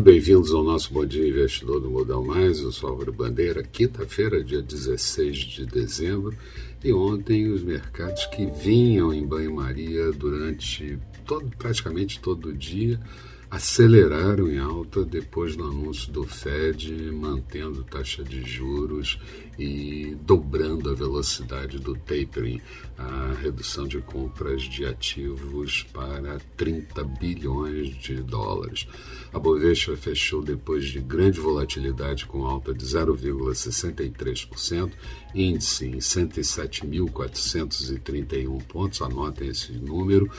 Bem-vindos ao nosso Bom Dia Investidor do Modal Mais. Eu sou Álvaro Bandeira, quinta-feira, dia 16 de dezembro. E ontem os mercados que vinham em banho-maria durante todo, praticamente todo o dia aceleraram em alta depois do anúncio do Fed mantendo taxa de juros e dobrando a velocidade do tapering, a redução de compras de ativos para 30 bilhões de dólares. A Bovespa fechou depois de grande volatilidade com alta de 0,63%, índice em 107.431 pontos, anotem esse número,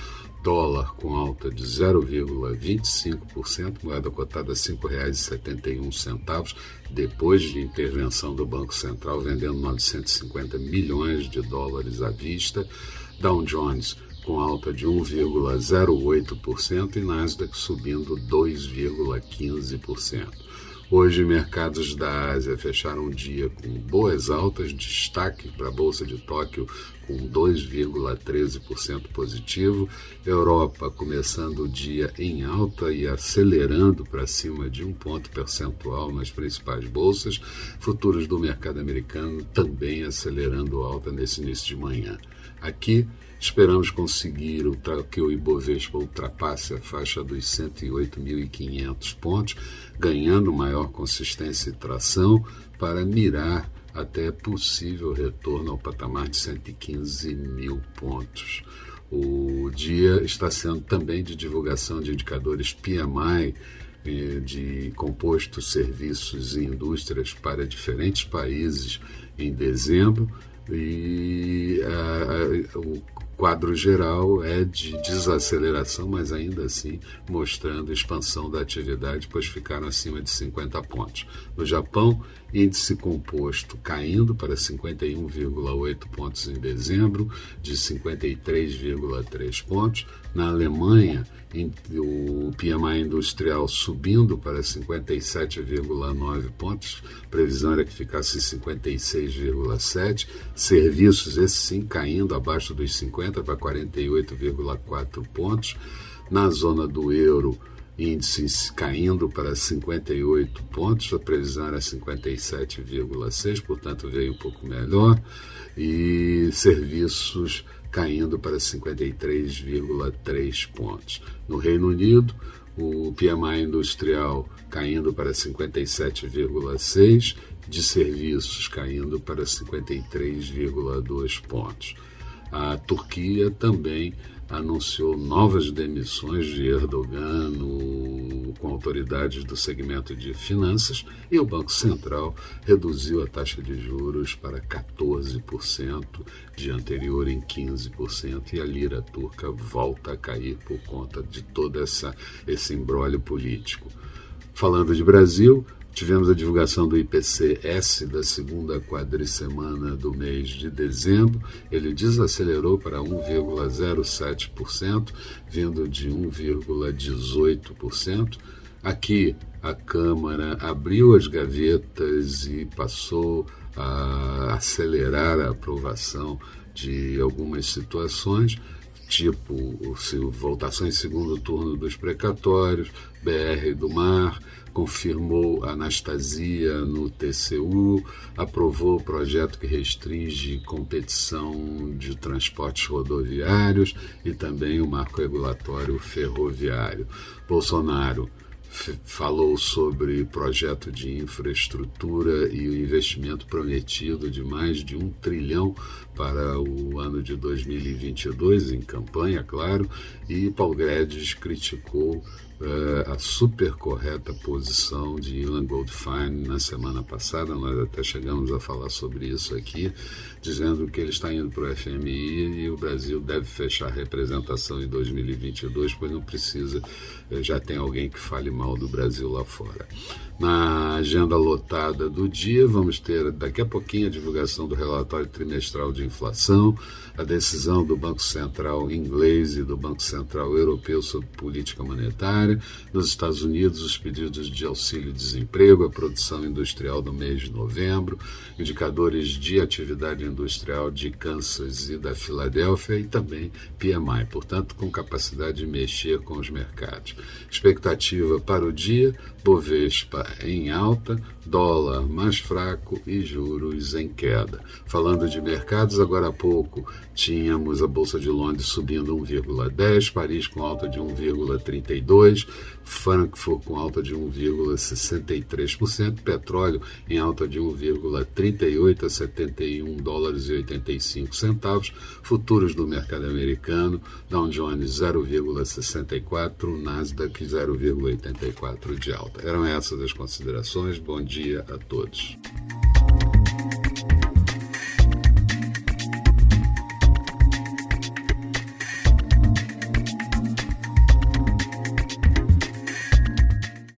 dólar com alta de 0,25%, moeda cotada a R$ 5,71, depois de intervenção do Banco Central vendendo 950 milhões de dólares à vista. Dow Jones com alta de 1,08% e Nasdaq subindo 2,15%. Hoje, mercados da Ásia fecharam o dia com boas altas, destaque para a Bolsa de Tóquio com 2,13% positivo, Europa começando o dia em alta e acelerando para cima de um ponto percentual nas principais bolsas, futuros do mercado americano também acelerando alta nesse início de manhã. Aqui, Esperamos conseguir que o Ibovespa ultrapasse a faixa dos 108.500 pontos, ganhando maior consistência e tração para mirar até possível retorno ao patamar de 115 mil pontos. O dia está sendo também de divulgação de indicadores PMI eh, de compostos, serviços e indústrias para diferentes países em dezembro e uh, o quadro geral é de desaceleração, mas ainda assim mostrando expansão da atividade, pois ficaram acima de 50 pontos. No Japão, índice composto caindo para 51,8 pontos em dezembro, de 53,3 pontos. Na Alemanha, o PMI industrial subindo para 57,9 pontos, previsão era que ficasse 56,7, serviços, esse sim, caindo abaixo dos 50 para 48,4 pontos. Na zona do euro, índices caindo para 58 pontos, a previsão era 57,6, portanto veio um pouco melhor, e serviços caindo para 53,3 pontos. No Reino Unido, o PMI industrial caindo para 57,6, de serviços caindo para 53,2 pontos. A Turquia também anunciou novas demissões de Erdogan no, autoridades do segmento de finanças e o Banco Central reduziu a taxa de juros para 14%, de anterior em 15%, e a lira turca volta a cair por conta de todo essa, esse embrólio político. Falando de Brasil, Tivemos a divulgação do IPC-S da segunda quadricemana do mês de dezembro. Ele desacelerou para 1,07%, vindo de 1,18%. Aqui, a Câmara abriu as gavetas e passou a acelerar a aprovação de algumas situações, tipo votação em segundo turno dos precatórios, BR do Mar, confirmou Anastasia no TCU, aprovou o projeto que restringe competição de transportes rodoviários e também o marco regulatório ferroviário. Bolsonaro falou sobre projeto de infraestrutura e o investimento prometido de mais de um trilhão para o ano de 2022, em campanha, claro, e Paul Guedes criticou uh, a super correta posição de Ilan Goldfein na semana passada, nós até chegamos a falar sobre isso aqui, dizendo que ele está indo para o FMI e o Brasil deve fechar a representação em 2022, pois não precisa, uh, já tem alguém que fale mal do Brasil lá fora. Na agenda lotada do dia, vamos ter daqui a pouquinho a divulgação do relatório trimestral de inflação, a decisão do Banco Central inglês e do Banco Central europeu sobre política monetária, Nos Estados Unidos, os pedidos de auxílio-desemprego, a produção industrial do mês de novembro, indicadores de atividade industrial de Kansas e da Filadélfia e também PMI, portanto, com capacidade de mexer com os mercados. Expectativa para o dia: Bovespa em alta, dólar mais fraco e juros em queda. Falando de mercados, agora há pouco tínhamos a Bolsa de Londres subindo 1,10, Paris com alta de 1,32, Frankfurt com alta de 1,63%, petróleo em alta de 1,38 a 71 dólares e 85 centavos, futuros do mercado americano, Dow Jones 0,64, Nasdaq 0,84 de alta. Eram essas as considerações. Bom dia a todos.